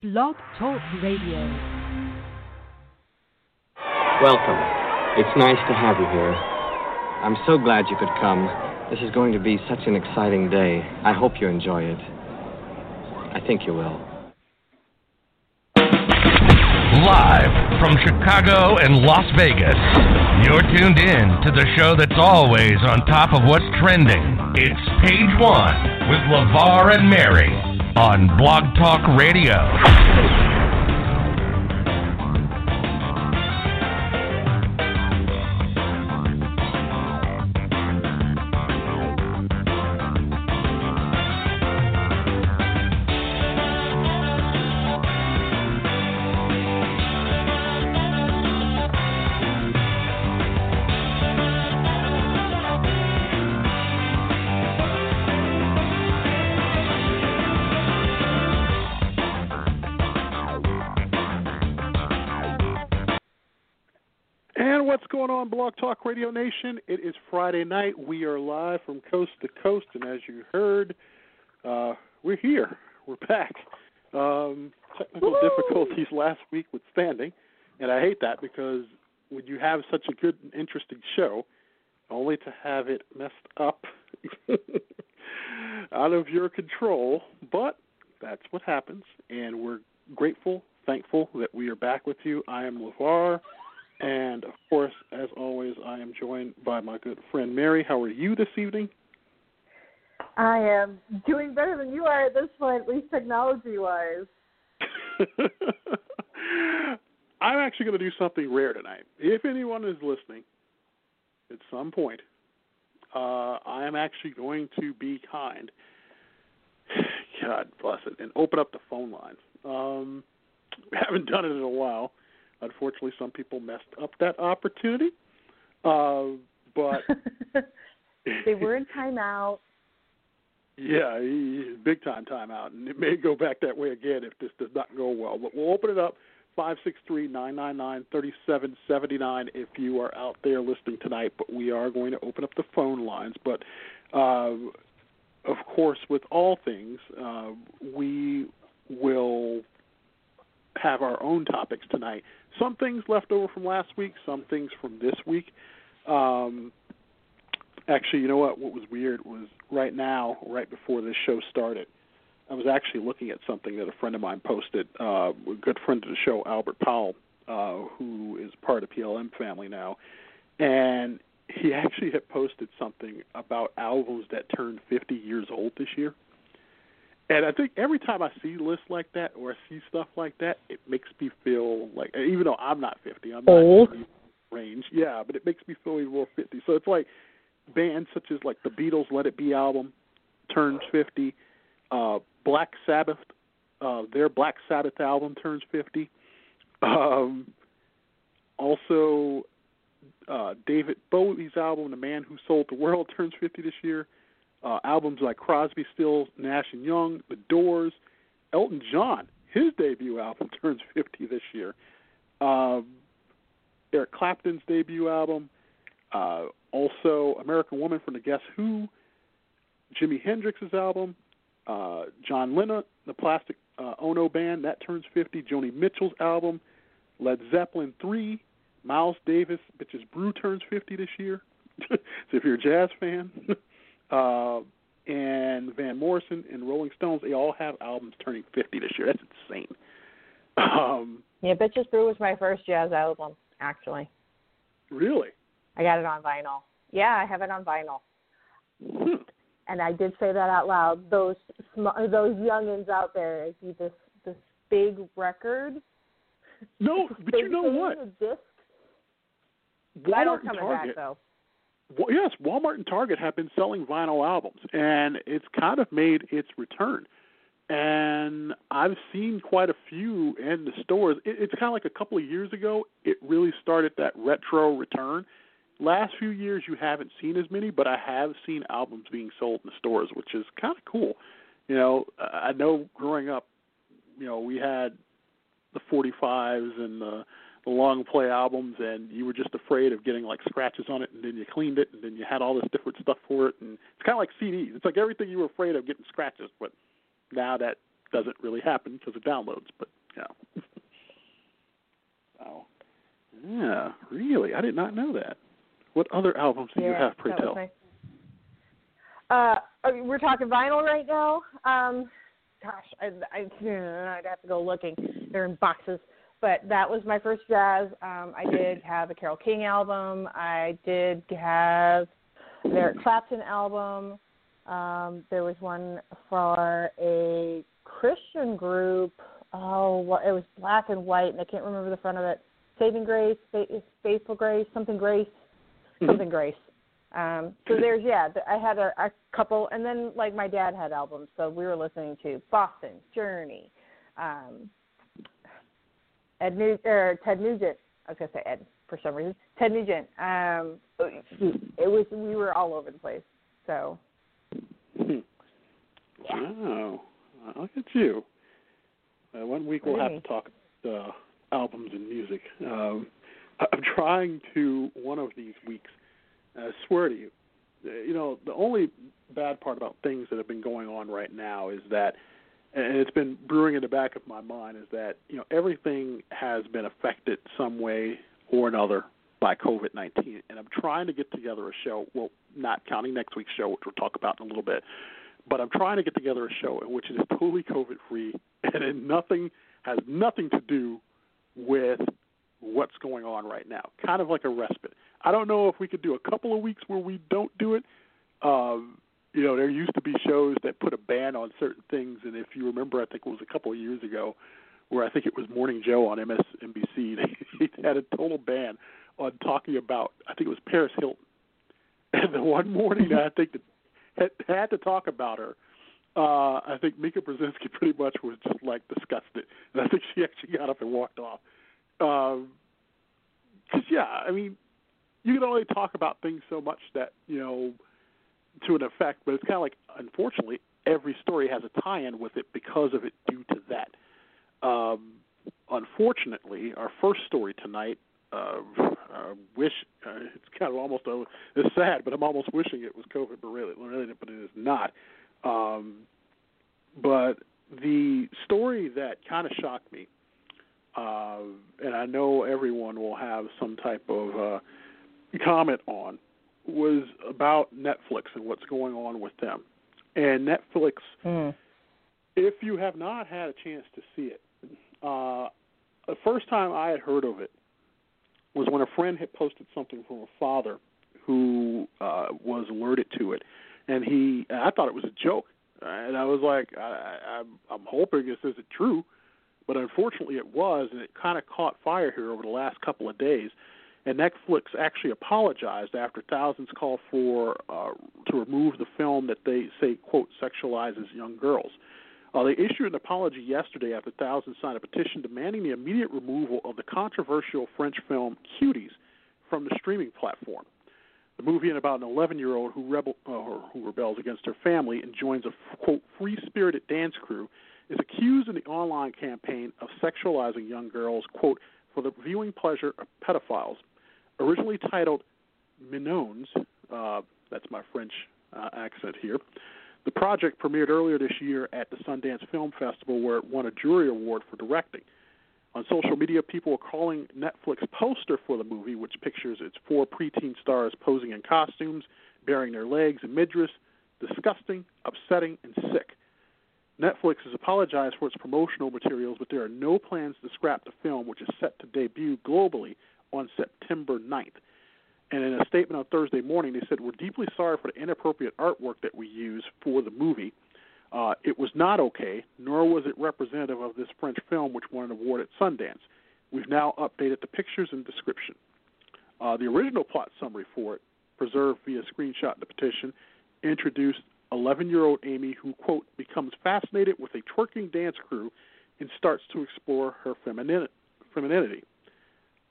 Blog Talk Radio. Welcome. It's nice to have you here. I'm so glad you could come. This is going to be such an exciting day. I hope you enjoy it. I think you will. Live from Chicago and Las Vegas, you're tuned in to the show that's always on top of what's trending. It's Page One with LeVar and Mary on Blog Talk Radio. Blog Talk Radio Nation? It is Friday night. We are live from coast to coast, and as you heard, uh, we're here. We're back. Um, technical difficulties last week withstanding, and I hate that because when you have such a good and interesting show, only to have it messed up out of your control. But that's what happens, and we're grateful, thankful that we are back with you. I am LeVar. And of course, as always, I am joined by my good friend Mary. How are you this evening? I am doing better than you are at this point, at least technology wise. I'm actually going to do something rare tonight. If anyone is listening at some point, uh, I am actually going to be kind. God bless it, and open up the phone line. Um, we haven't done it in a while. Unfortunately, some people messed up that opportunity. Uh, but they were in timeout. Yeah, big time timeout, and it may go back that way again if this does not go well. But we'll open it up five six three nine nine nine thirty seven seventy nine if you are out there listening tonight. But we are going to open up the phone lines. But uh, of course, with all things, uh, we will have our own topics tonight. Some things left over from last week, some things from this week. Um, actually, you know what? What was weird was right now, right before this show started, I was actually looking at something that a friend of mine posted. Uh, a good friend of the show, Albert Powell, uh, who is part of PLM family now, and he actually had posted something about albums that turned 50 years old this year. And I think every time I see lists like that or I see stuff like that, it makes me feel like, even though I'm not 50, I'm Old? not in the range. Yeah, but it makes me feel even more 50. So it's like bands such as like the Beatles' Let It Be album turns 50. Uh, Black Sabbath, uh, their Black Sabbath album turns 50. Um, also, uh, David Bowie's album, The Man Who Sold the World, turns 50 this year. Uh, albums like Crosby, Stills, Nash and Young, The Doors, Elton John, his debut album turns 50 this year. Um, Eric Clapton's debut album, uh, also American Woman from the Guess Who, Jimi Hendrix's album, uh, John Lennon, the Plastic uh, Ono Band, that turns 50. Joni Mitchell's album, Led Zeppelin 3, Miles Davis, Bitches Brew turns 50 this year. so if you're a jazz fan, uh, and Van Morrison and Rolling Stones, they all have albums turning 50 this year. That's insane. Um, Yeah, Bitches Brew was my first jazz album, actually. really? I got it on vinyl. Yeah, I have it on vinyl. Hmm. And I did say that out loud. Those sm- those youngins out there, I see this this big record. No, but you know what? disc. Walmart I don't coming Target. back though. Yes, Walmart and Target have been selling vinyl albums, and it's kind of made its return. And I've seen quite a few in the stores. It, it's kind of like a couple of years ago. It really started that retro return. Last few years, you haven't seen as many, but I have seen albums being sold in the stores, which is kind of cool. You know, I I know growing up, you know, we had the 45s and the the long play albums and you were just afraid of getting like scratches on it and then you cleaned it and then you had all this different stuff for it and it's kind of like CDs. It's like everything you were afraid of getting scratches, but now that doesn't really happen because of downloads. But yeah. wow. Yeah, really, I did not know that. What other albums do yeah, you have, pray tell? Nice. Uh, uh, we're talking vinyl right now. Um, gosh, I, I, I'd have to go looking. They're in boxes. But that was my first jazz. Um, I did have a Carole King album. I did have Eric Clapton album. Um, there was one for a Christian group. Oh, what, it was black and white, and I can't remember the front of it. Saving Grace, Faithful Grace, something Grace, something Grace. Um, so there's yeah, I had a, a couple, and then like my dad had albums, so we were listening to Boston, Journey, um, Ed New- or Ted Nugent. I was gonna say Ed for some reason. Ted Nugent. Um, it was we were all over the place. So. Hmm. Wow, look at you. Uh, one week we'll have to talk uh, albums and music. Um, I'm trying to one of these weeks I swear to you, you know, the only bad part about things that have been going on right now is that, and it's been brewing in the back of my mind, is that you know everything has been affected some way or another by COVID nineteen, and I'm trying to get together a show. Well, not counting next week's show, which we'll talk about in a little bit, but I'm trying to get together a show in which it is totally COVID free and it nothing has nothing to do with what's going on right now. Kind of like a respite. I don't know if we could do a couple of weeks where we don't do it. Um, you know, there used to be shows that put a ban on certain things, and if you remember, I think it was a couple of years ago, where I think it was Morning Joe on MSNBC. They, had a total ban on talking about. I think it was Paris Hilton. And the one morning, I think that had, had to talk about her. Uh, I think Mika Brzezinski pretty much was just like disgusted, and I think she actually got up and walked off. Um, cause yeah, I mean, you can only talk about things so much that you know to an effect, but it's kind of like unfortunately every story has a tie-in with it because of it due to that. Um, unfortunately, our first story tonight. Uh, I wish uh, it's kind of almost uh, it's sad, but I'm almost wishing it was COVID, but really, really, but it is not. Um, but the story that kind of shocked me, uh, and I know everyone will have some type of uh, comment on was about Netflix and what's going on with them. And Netflix, mm. if you have not had a chance to see it, uh, the first time I had heard of it was when a friend had posted something from a father who uh, was alerted to it, and he I thought it was a joke, and I was like, I, I, I'm hoping this isn't true, but unfortunately it was, and it kind of caught fire here over the last couple of days and Netflix actually apologized after thousands called for uh, to remove the film that they say quote sexualizes young girls. Uh, they issued an apology yesterday after thousands signed a petition demanding the immediate removal of the controversial French film Cuties from the streaming platform. The movie about an 11-year-old who, rebel, uh, who rebels against her family and joins a quote free-spirited dance crew is accused in the online campaign of sexualizing young girls quote for the viewing pleasure of pedophiles originally titled Mignons, uh, that's my French uh, accent here. The project premiered earlier this year at the Sundance Film Festival, where it won a jury award for directing. On social media, people are calling Netflix poster for the movie, which pictures its four preteen stars posing in costumes, baring their legs and midriffs, disgusting, upsetting, and sick. Netflix has apologized for its promotional materials, but there are no plans to scrap the film, which is set to debut globally on September 9th. And in a statement on Thursday morning, they said, We're deeply sorry for the inappropriate artwork that we use for the movie. Uh, it was not okay, nor was it representative of this French film, which won an award at Sundance. We've now updated the pictures and description. Uh, the original plot summary for it, preserved via screenshot in the petition, introduced 11 year old Amy, who, quote, becomes fascinated with a twerking dance crew and starts to explore her femininity.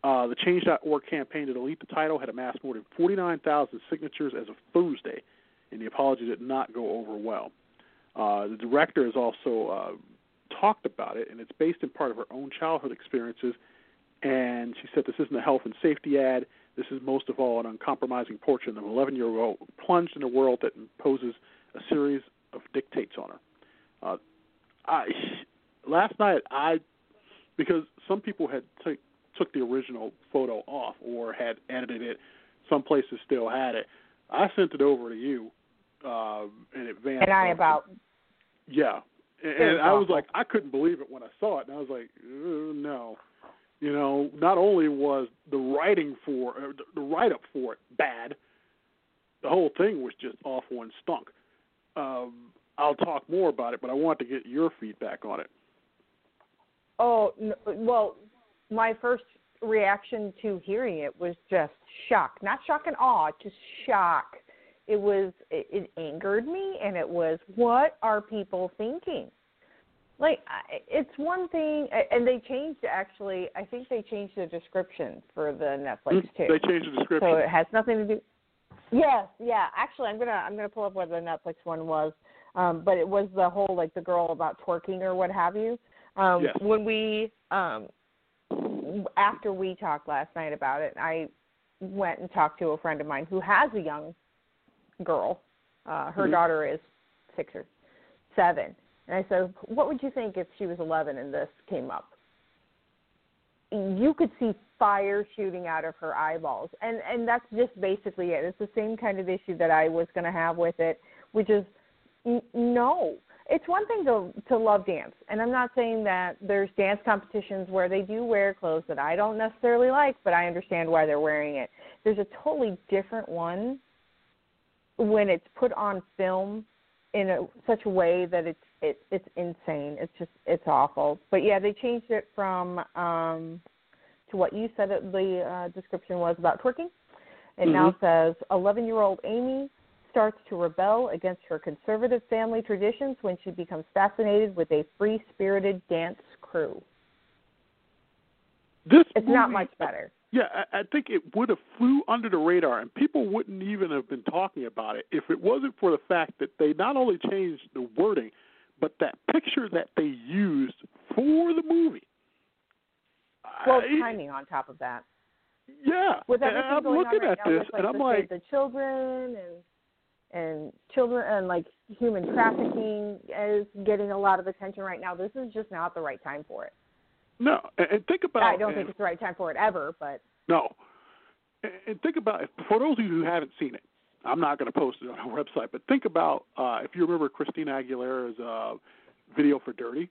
Uh, the Change.org campaign to delete the title had amassed more than 49,000 signatures as of Thursday, and the apology did not go over well. Uh, the director has also uh, talked about it, and it's based in part of her own childhood experiences. And she said this isn't a health and safety ad. This is most of all an uncompromising portrait of an 11 year old plunged in a world that imposes a series of dictates on her. Uh, I last night I because some people had t- took the original photo off or had edited it. Some places still had it. I sent it over to you uh, in advance. And I about yeah, and, and I was like, I couldn't believe it when I saw it, and I was like, uh, no. You know, not only was the writing for uh, the write up for it bad, the whole thing was just awful and stunk. Um, I'll talk more about it, but I want to get your feedback on it. Oh n- well, my first reaction to hearing it was just shock, not shock and awe, just shock. It was it, it angered me, and it was what are people thinking? Like I- it's one thing, and they changed actually. I think they changed the description for the Netflix too. Hmm? They changed the description. So it has nothing to do. Yes, yeah. Actually, I'm gonna I'm gonna pull up what the Netflix one was, um, but it was the whole like the girl about twerking or what have you. Um, Yes. When we um, after we talked last night about it, I went and talked to a friend of mine who has a young girl. Uh, her Mhm. daughter is six or seven, and I said, "What would you think if she was 11 and this came up?" you could see fire shooting out of her eyeballs and and that's just basically it it's the same kind of issue that i was going to have with it which is n- no it's one thing to to love dance and i'm not saying that there's dance competitions where they do wear clothes that i don't necessarily like but i understand why they're wearing it there's a totally different one when it's put on film in a such a way that it's it, it's insane. It's just it's awful. But yeah, they changed it from um to what you said it, the uh, description was about twerking. It now says 11-year-old Amy starts to rebel against her conservative family traditions when she becomes fascinated with a free-spirited dance crew. This It's not movie- much better. Yeah, I, I think it would have flew under the radar, and people wouldn't even have been talking about it if it wasn't for the fact that they not only changed the wording, but that picture that they used for the movie. Well, I- timing on top of that. Yeah, with and everything I'm going looking on right at now this, with, like, and I'm the, like, the children and and children and like human trafficking is getting a lot of attention right now. This is just not the right time for it. no. And, think about. I don't think and- it's the right time for it ever, but No. And, think about. For those of you who haven't seen it, I'm not going to post it on our website, but think about uh, if you remember Christina Aguilera's uh, video for Dirrty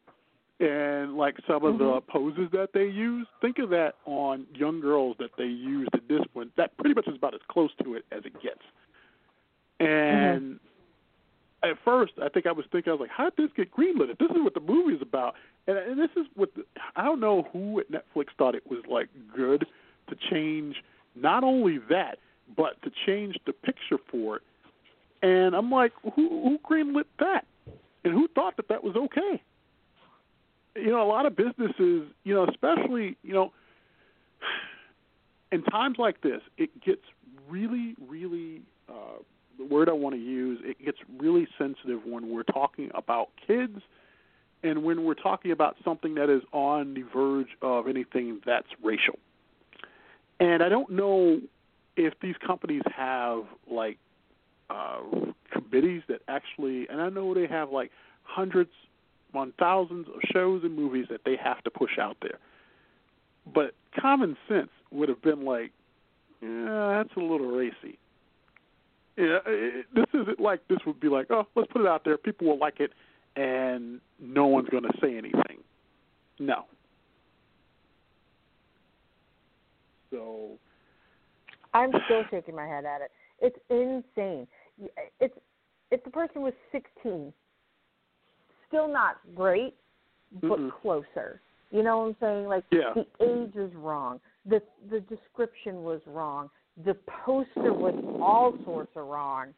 and like some of the poses that they use. Think of that on young girls that they use to discipline. That pretty much is about as close to it as it gets. And at first, I think I was thinking, I was like, how did this get greenlit? This is what the movie is about, and, and this is what the, I don't know who at Netflix thought it was like good to change not only that, but to change the picture for it. And I'm like, who who greenlit that? And who thought that that was okay? You know, a lot of businesses, you know, especially, you know, in times like this, it gets really, really, uh, the word I want to use, it gets really sensitive when we're talking about kids and when we're talking about something that is on the verge of anything that's racial. And I don't know if these companies have like uh, committees that actually, and I know they have like hundreds on thousands of shows and movies that they have to push out there. But common sense would have been like, yeah, that's a little racy. Yeah, it, this isn't like this would be like, oh, let's put it out there. People will like it, and no one's going to say anything. No. So I'm still shaking my head at it. It's insane. It's if the person was 16, still not great, but Mm-mm. closer. You know what I'm saying? Like Yeah. the age is wrong. The the description was wrong. The poster was all sorts of wrong.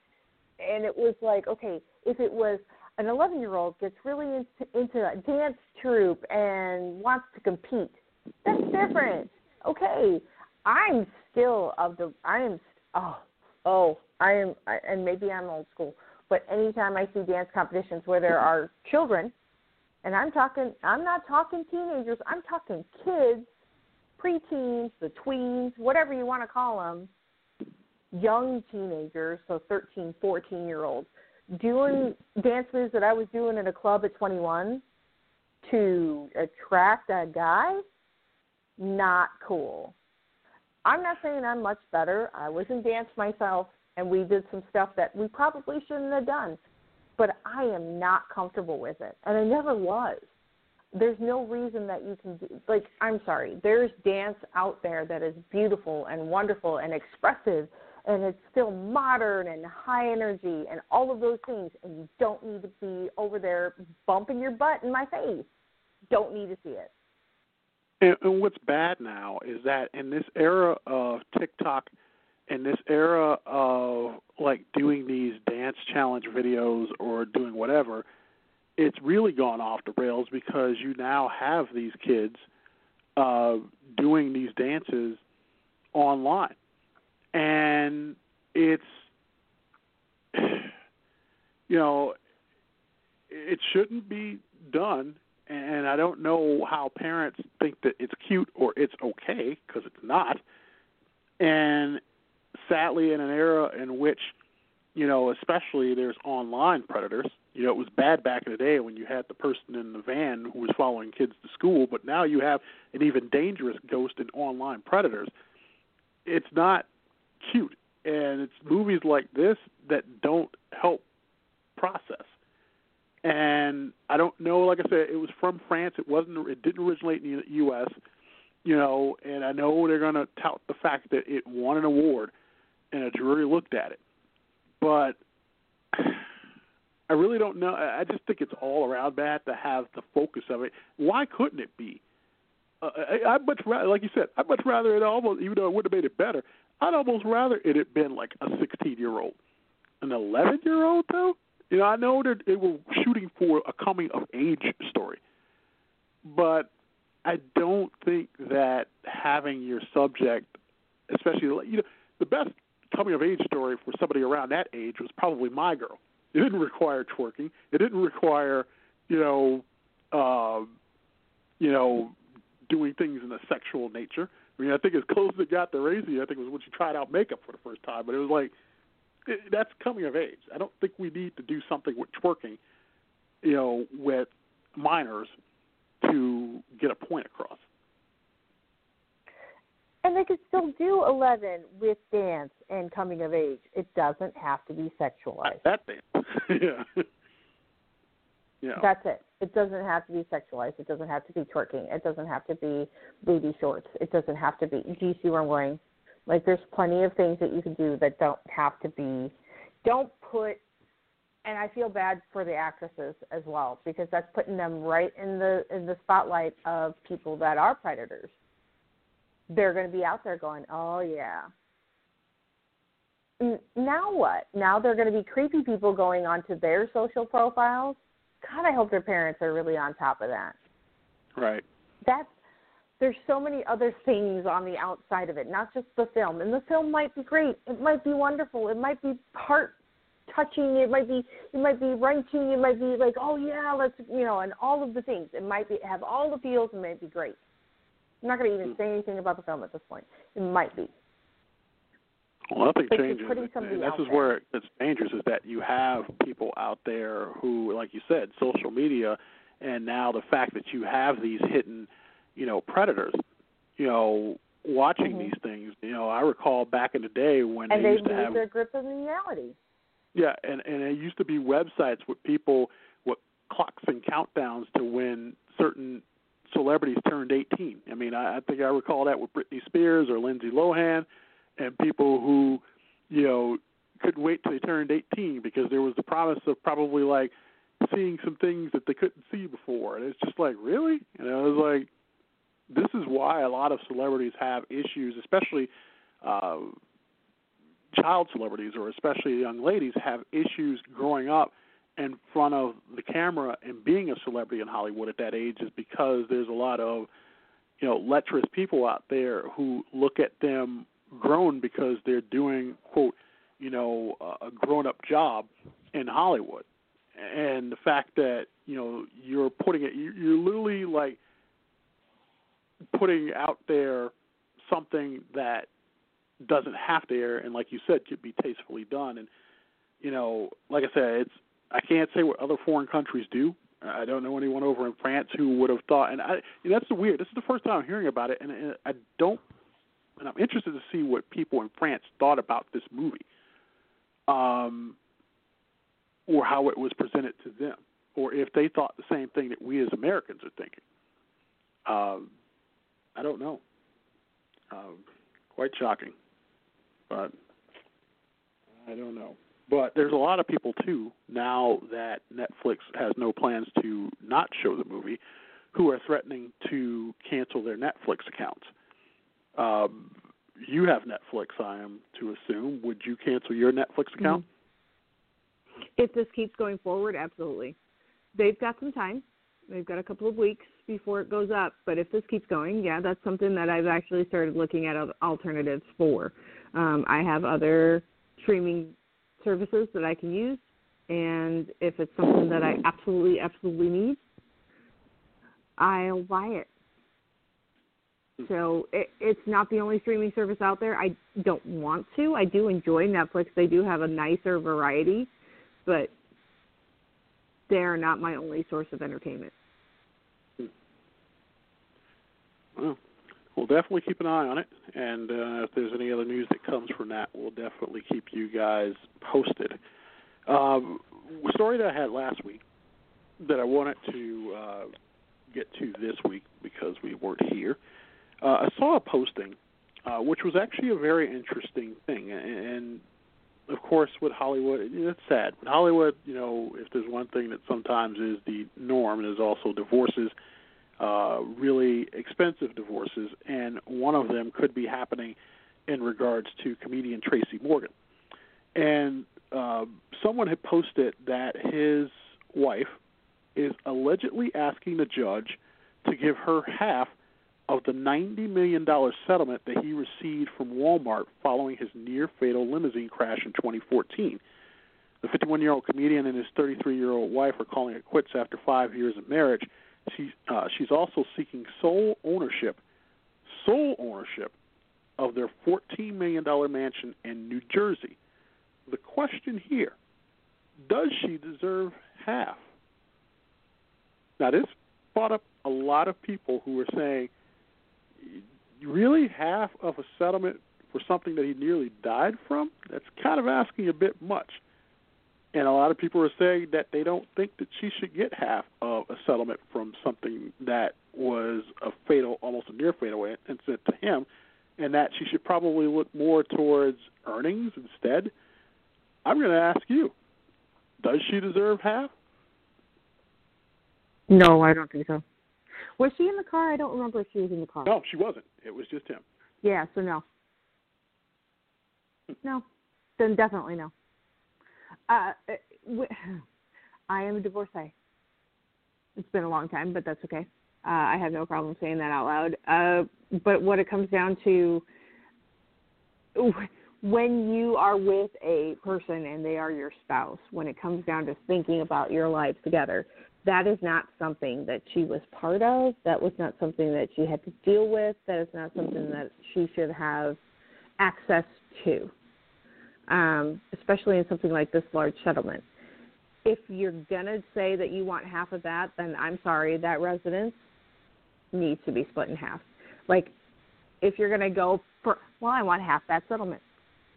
And it was like, okay, if it was an 11 year old gets really into, into a dance troupe and wants to compete, that's different. Okay, I'm still of the I am oh oh I am I, and maybe I'm old school, but anytime I see dance competitions where there are children, and I'm talking I'm not talking teenagers, I'm talking kids, preteens, the tweens, whatever you want to call them, young teenagers, so 13, 14 year olds, doing dance moves that I was doing in a club at 21. to attract a guy, not cool. I'm not saying I'm much better. I was in dance myself, and we did some stuff that we probably shouldn't have done. But I am not comfortable with it, and I never was. There's no reason that you can do, like. I'm sorry. There's dance out there that is beautiful and wonderful and expressive, and it's still modern and high energy and all of those things. And you don't need to be over there bumping your butt in my face. Don't need to see it. And, and what's bad now is that in this era of TikTok, in this era of like doing these dance challenge videos or doing whatever, it's really gone off the rails because you now have these kids uh, doing these dances online, and it's you know it shouldn't be done and I don't know how parents think that it's cute or it's okay because it's not. And sadly, in an era in which, you know, especially there's online predators. You know, it was bad back in the day when you had the person in the van who was following kids to school, but now you have an even dangerous ghost in online predators. It's not cute, and it's movies like this that don't help process and I don't know. Like I said, it was from France. It wasn't. It didn't originate in the U.S. You know, and I know they're going to tout the fact that it won an award, and a jury looked at it. But I really don't know. I just think it's all around bad to have the focus of it. Why couldn't it be? Uh, I, I'd much rather, like you said, I'd much rather it almost, even though it would have made it better. I'd almost rather it had been like a 16 year old, an 11 year old though. You know, I know that they were shooting for a coming of age story, but I don't think that having your subject, especially you know, the best coming of age story for somebody around that age was probably My Girl. It didn't require twerking. It didn't require, you know, uh, you know, doing things in a sexual nature. I mean, I think as close as it got to Razy, I think it was when she tried out makeup for the first time. But it was like that's coming of age. I don't think we need to do something with twerking, you know, with minors to get a point across. And they could still do 11 with dance and coming of age. It doesn't have to be sexualized. That dance. yeah. yeah. That's it. It doesn't have to be sexualized. It doesn't have to be twerking. It doesn't have to be booty shorts. It doesn't have to be. Do you see where I'm going? Like there's plenty of things that you can do that don't have to be don't put and I feel bad for the actresses as well because that's putting them right in the in the spotlight of people that are predators. They're going to be out there going, "Oh yeah." Now what? Now they're going to be creepy people going onto their social profiles. God, I hope their parents are really on top of that. Right. That's there's so many other things on the outside of it, not just the film. And the film might be great. It might be wonderful. It might be heart touching. It might be it might be wrenching. It might be like, oh yeah, let's you know, and all of the things. It might be have all the feels and might be great. I'm not going to even say anything about the film at this point. It might be. Well, nothing but changes. And this is there. where it's dangerous. Is that you have people out there who, like you said, social media, and now the fact that you have these hidden you know predators you know watching mm-hmm. these things you know i recall back in the day when and they, they used to have their grip of reality yeah and and it used to be websites with people with clocks and countdowns to when certain celebrities turned 18 i mean i, I think i recall that with britney spears or lindsay lohan and people who you know couldn't wait till they turned 18 because there was the promise of probably like seeing some things that they couldn't see before. And it's just like really? And it was like this is why a lot of celebrities have issues, especially uh, child celebrities or especially young ladies have issues growing up in front of the camera and being a celebrity in Hollywood at that age is because there's a lot of you know lecherous people out there who look at them grown because they're doing quote you know a grown up job in Hollywood. And the fact that you know you're putting it you're literally like putting out there something that doesn't have to air and like you said could be tastefully done. And you know like i said it's i can't say what other foreign countries do I don't know anyone over in France who would have thought. And I, and that's weird. This is the first time I'm hearing about it, and, and I don't. And I'm interested to see what people in France thought about this movie, um, or how it was presented to them, or if they thought the same thing that we as Americans are thinking. Um, I don't know. Um, quite shocking, but I don't know. But there's a lot of people too now that Netflix has no plans to not show the movie, who are threatening to cancel their Netflix accounts. Um, you have Netflix, I am to assume. Would you cancel your Netflix account? If this keeps going forward, absolutely. They've got some time. They've got a couple of weeks before it goes up. But if this keeps going, yeah, that's something that I've actually started looking at alternatives for. Um, I have other streaming services that I can use, and if it's something that I absolutely, absolutely need, I'll buy it. Hmm. So it, it's not the only streaming service out there. I don't want to. I do enjoy Netflix. They do have a nicer variety, but they are not my only source of entertainment. Hmm. Well, we'll definitely keep an eye on it, and uh, if there's any other news that comes from that, we'll definitely keep you guys posted. Um, story that I had last week that I wanted to uh, get to this week because we weren't here. Uh, I saw a posting, uh, which was actually a very interesting thing, and, of course, with Hollywood, it's sad. With Hollywood, you know, if there's one thing that sometimes is the norm, is also divorces really expensive divorces, and one of them could be happening in regards to comedian Tracy Morgan. And uh, someone had posted that his wife is allegedly asking the judge to give her half of the $90 million settlement that he received from Walmart following his near fatal limousine crash in 2014. The 51 year old comedian and his 33 year old wife are calling it quits after five years of marriage she, uh, she's also seeking sole ownership, sole ownership of their $14 million mansion in New Jersey. The question here does she deserve half? Now, this brought up a lot of people who were saying, really, half of a settlement for something that he nearly died from? That's kind of asking a bit much. And a lot of people are saying that they don't think that she should get half of a settlement from something that was a fatal, almost a near fatal incident to him, and that she should probably look more towards earnings instead. I'm going to ask you: Does she deserve half? No, I don't think so. Was she in the car? I don't remember if she was in the car. No, she wasn't. It was just him. Yeah, so no. Hmm. No, then definitely no. Uh, I am a divorcee. It's been a long time, but that's okay. Uh, I have no problem saying that out loud. Uh, but what it comes down to, when you are with a person and they are your spouse, when it comes down to thinking about your life together, that is not something that she was part of. That was not something that she had to deal with. That is not something that she should have access to um, especially in something like this large settlement. If you're gonna say that you want half of that, then I'm sorry, that residence needs to be split in half. Like, if you're gonna go for, well, I want half that settlement.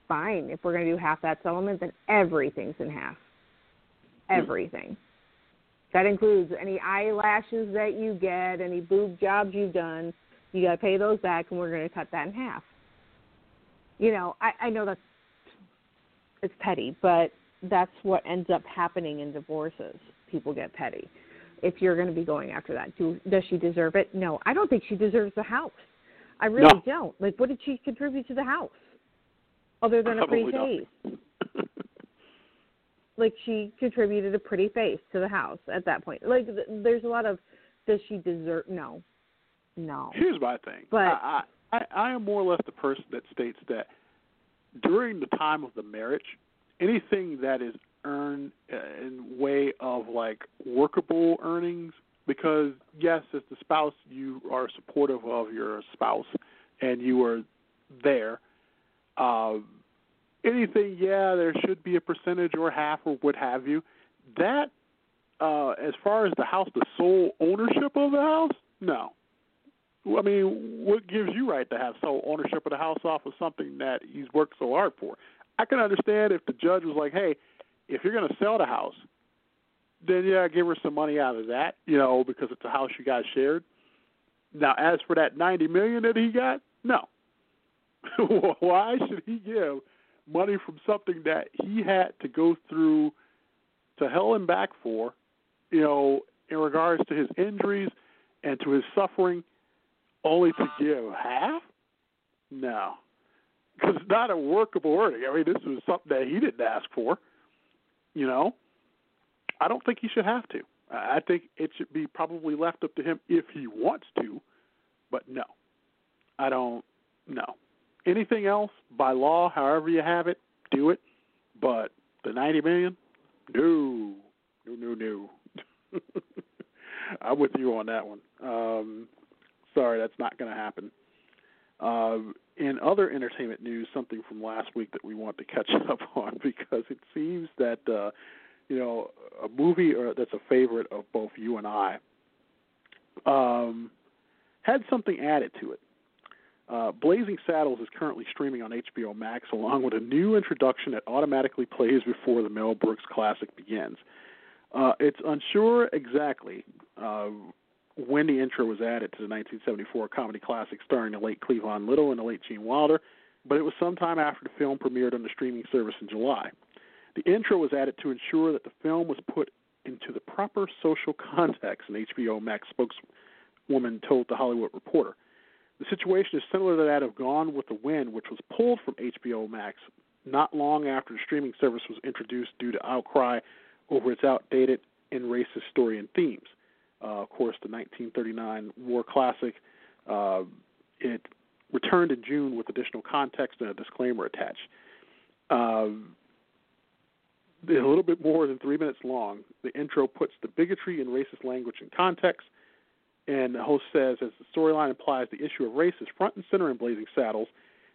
Fine. If we're gonna do half that settlement, then everything's in half. Everything. That includes any eyelashes that you get, any boob jobs you've done. You got to pay those back, and we're going to cut that in half. You know, I, I know that's it's petty, but that's what ends up happening in divorces. People get petty. If you're going to be going after that, do, does she deserve it? No, I don't think she deserves the house. I really no. don't. Like, what did she contribute to the house other than a pretty face? like, she contributed a pretty face to the house at that point. Like, there's a lot of does she deserve? No, no. Here's my thing. But I, I, I am more or less the person that states that during the time of the marriage, anything that is earned uh, in way of like workable earnings, because yes, as the spouse, you are supportive of your spouse and you are there. Uh, anything, yeah, there should be a percentage or half or what have you. That uh, as far as the house, the sole ownership of the house, no. I mean, what gives you right to have sole ownership of the house off of something that he's worked so hard for? I can understand if the judge was like, "Hey, if you're going to sell the house, then yeah, give her some money out of that, you know, because it's a house you guys shared." Now, as for that ninety million that he got, no. Why should he give money from something that he had to go through to hell and back for, you know, in regards to his injuries and to his suffering, only to give half? No, because it's not a workable earning. I mean, this was something that he didn't ask for. You know, I don't think he should have to. I think it should be probably left up to him if he wants to, but no, I don't. No, anything else by law, however you have it, do it. But the ninety million, no, no, no, no. I'm with you on that one. Um, sorry, that's not going to happen. Uh, in other entertainment news, something from last week that we want to catch up on because it seems that uh, you know a movie or that's a favorite of both you and I um, had something added to it. Uh, Blazing Saddles is currently streaming on HBO Max, along with a new introduction that automatically plays before the Mel Brooks classic begins. Uh, it's unsure exactly uh, when the intro was added to the 1974 comedy classic starring the late Cleavon Little and the late Gene Wilder, but it was sometime after the film premiered on the streaming service in July. The intro was added to ensure that the film was put into the proper social context, an HBO Max spokeswoman told The Hollywood Reporter. The situation is similar to that of Gone with the Wind, which was pulled from HBO Max not long after the streaming service was introduced due to outcry over its outdated and racist story and themes. Uh, of course, the 1939 war classic. Uh, it returned in June with additional context and a disclaimer attached. Uh, a little bit more than three minutes long. The intro puts the bigotry and racist language in context and the host says, as the storyline implies, the issue of race is front and center in Blazing Saddles,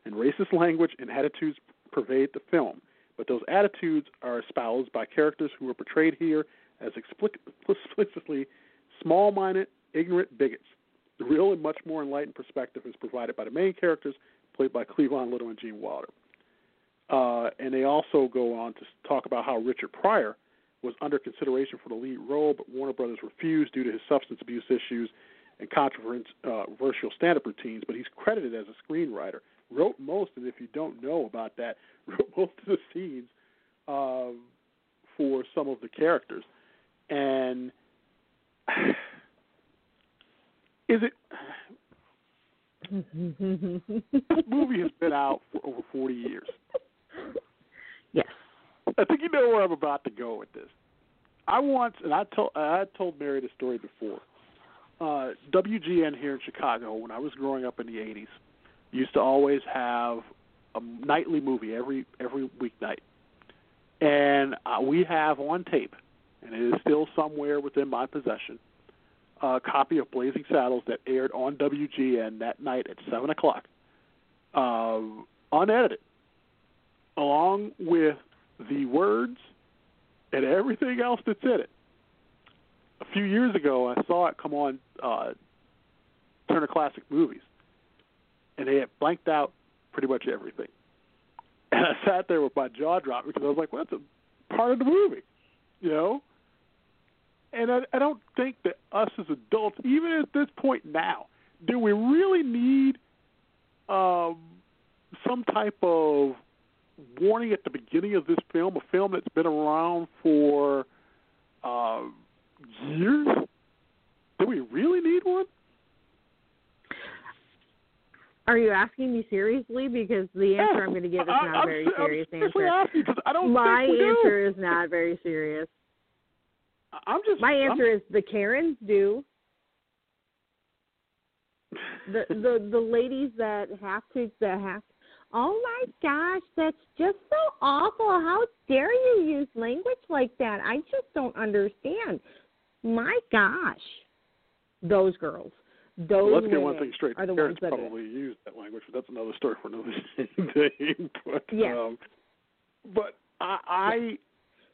and racist language and attitudes pervade the film. But those attitudes are espoused by characters who are portrayed here as explicitly small minded, ignorant bigots. The real and much more enlightened perspective is provided by the main characters, played by Cleavon Little and Gene Wilder. Uh, and they also go on to talk about how Richard Pryor was under consideration for the lead role, but Warner Brothers refused due to his substance abuse issues and controversial stand-up routines. But he's credited as a screenwriter. Wrote most, and if you don't know about that, wrote most of the scenes uh, for some of the characters. And is it? this movie has been out for over 40 years. Yes. I think you know where I'm about to go with this. I once, and I told I told Mary the story before. Uh, WGN here in Chicago, when I was growing up in the '80s, used to always have a nightly movie every every weeknight, and uh, we have on tape, and it is still somewhere within my possession, a copy of Blazing Saddles that aired on WGN that night at seven o'clock, uh, unedited, along with the words and everything else that's in it. A few years ago, I saw it come on uh, Turner Classic Movies, and they had blanked out pretty much everything. And I sat there with my jaw dropped because I was like, "Well, that's a part of the movie," you know. And I, I don't think that us as adults, even at this point now, do we really need um, some type of warning at the beginning of this film, a film that's been around for uh, years? Do we really need one? Are you asking me seriously? Because the answer I'm going to give is not I, a very I'm, serious I'm answer. Asking I don't My think we answer do. is not very serious. I'm just. My answer I'm, is the Karens do. The the the ladies that have to that have Oh my gosh, that's just so awful. How dare you use language like that? I just don't understand. My gosh. Those girls. Those well, let's get one thing straight. the Parents probably use that language, but that's another story for another day. but Yes. um, but I,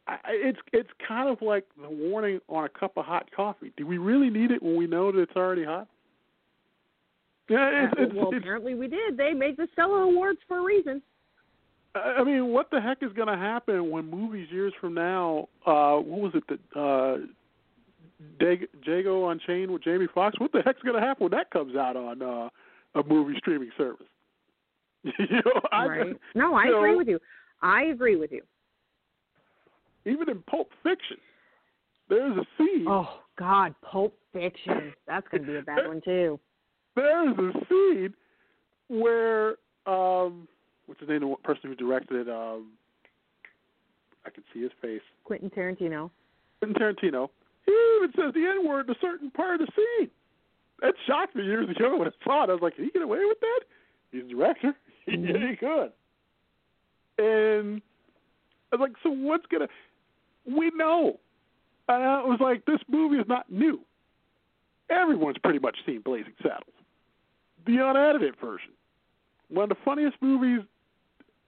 I it's it's kind of like the warning on a cup of hot coffee. Do we really need it when we know that it's already hot? Yeah, it's, Uh, it's, well, it's, apparently we did. They made the Stella Awards for a reason. I I mean, what the heck is going to happen when movies years from now? Uh, what was it that uh, Dag- Django Unchained with Jamie Foxx? What the heck's going to happen when that comes out on uh, a movie streaming service? you know, I right. No, I agree know, with you. I agree with you. Even in Pulp Fiction, there's a scene. Oh God, Pulp Fiction. That's gonna be a bad one too. There's a scene where um, what's the name of the person who directed it? Um, I can see his face. Quentin Tarantino. Quentin Tarantino. He even says the N word in a certain part of the scene. That shocked me years ago when I saw it. I was like, "Can he get away with that?" He's a director. He Mhm. he could. And I was like, "So what's gonna?" We know. And I was like, "This movie is not new. Everyone's pretty much seen Blazing Saddles, the unedited version, one of the funniest movies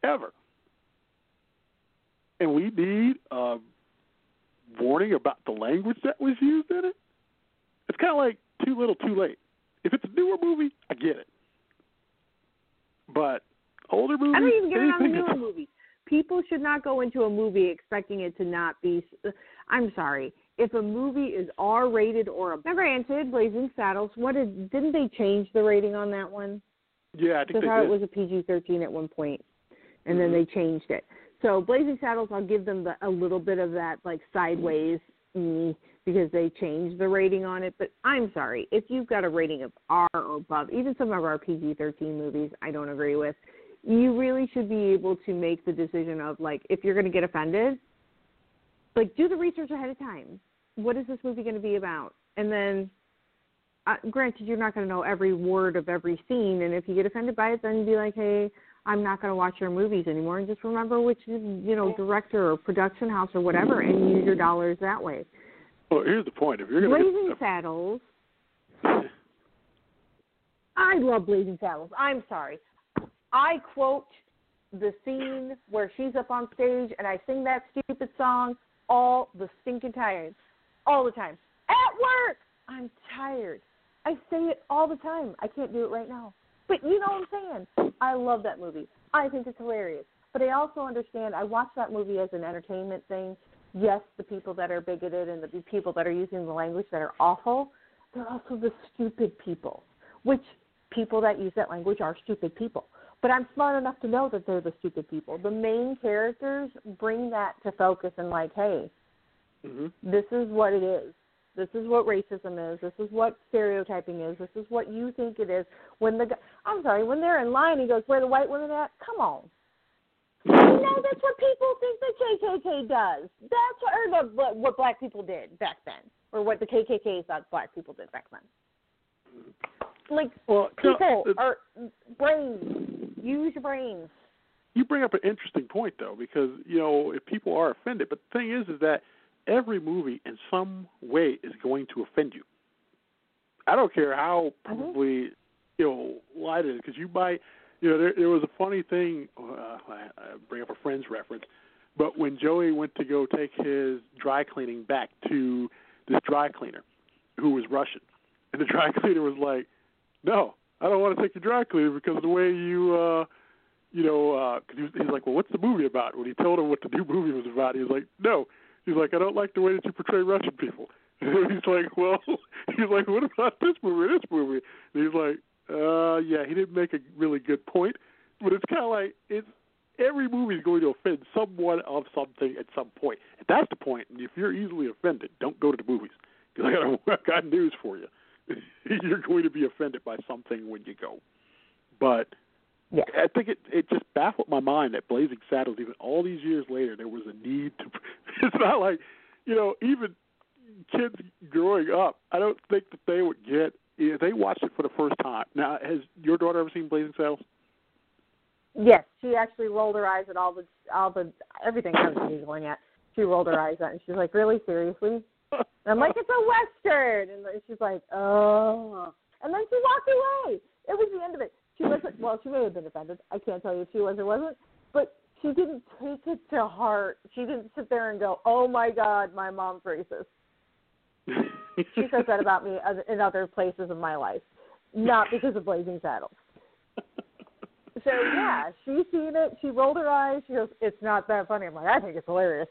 ever." And we need a warning about the language that was used in it. It's kind of like too little, too late. If it's a newer movie, I get it. But older movies, I don't even get it on the newer movies. People should not go into a movie expecting it to not be. I'm sorry. If a movie is R rated or a. now granted, Blazing Saddles. What did didn't they change the rating on that one? Yeah, I think they thought did. it was a PG-13 at one point, and then Mhm. they changed it. So Blazing Saddles, I'll give them the, a little bit of that like sideways mm, because they changed the rating on it. But I'm sorry, if you've got a rating of R or above, even some of our PG-13 movies, I don't agree with. You really should be able to make the decision of like if you're going to get offended, like do the research ahead of time. What is this movie going to be about? And then uh, granted, you're not going to know every word of every scene, and if you get offended by it, then be like, hey, I'm not going to watch your movies anymore, and just remember which you know director or production house or whatever, and use your dollars that way. Well, here's the point: if you're going to Blazing to Saddles. I love Blazing Saddles. I'm sorry. I quote the scene where she's up on stage and I sing that stupid song all the stinking time. All the time. At work! I'm tired. I say it all the time. I can't do it right now. But you know what I'm saying? I love that movie. I think it's hilarious. But I also understand I watch that movie as an entertainment thing. Yes, the people that are bigoted and the people that are using the language that are awful, they're also the stupid people, which people that use that language are stupid people. But I'm smart enough to know that they're the stupid people. The main characters bring that to focus and like, hey, hmm this is what it is. This is what racism is. This is what stereotyping is. This is what you think it is. When the I'm sorry, when they're in line, he goes, "Where the white women at?" Come on. You know that's what people think the KKK does. That's what, or the, what, black people did back then, or what the KKK thought black people did back then. Like Well, people it- are brains. Use your brains. you bring up an interesting point though, because you know if people are offended, but the thing is, is that every movie in some way is going to offend you. I don't care how Mm-hmm. probably you know light it is, because you might, you know, there, there was a funny thing. Uh, I, I bring up a friend's reference, but when Joey went to go take his dry cleaning back to this dry cleaner, who was Russian, and the dry cleaner was like, "No, I don't want to take your dry cleaner because the way you." uh you know, because he he's like, well, what's the movie about? When he told him what the new movie was about, he was like, no. He's like, I don't like the way that you portray Russian people. And he's like, well, he's like, what about this movie, this movie? And he's like, uh, yeah, he didn't make a really good point, but it's kind of like it's every movie is going to offend someone of something at some point. And that's the point. And if you're easily offended, don't go to the movies because I got I got news for you. you're going to be offended by something when you go. But Yeah. I think it it just baffled my mind that Blazing Saddles, even all these years later, there was a need to. It's not like, you know, even kids growing up. I don't think that they would get. If they watched it for the first time. Now, has your daughter ever seen Blazing Saddles? Yes, she actually rolled her eyes at all the all the everything I was giggling at. She rolled her eyes at, it and she's like, "Really, seriously?" I'm like, "It's a western," and she's like, "Oh," and then she walked away. It was the end of it. She wasn't. Well, she may have been offended. I can't tell you if she was or wasn't, but she didn't take it to heart. She didn't sit there and go, "Oh my God, my mom's racist." she says that about me in other places of my life, not because of Blazing Saddles. So yeah, she's seen it. She rolled her eyes. She goes, "It's not that funny." I'm like, "I think it's hilarious."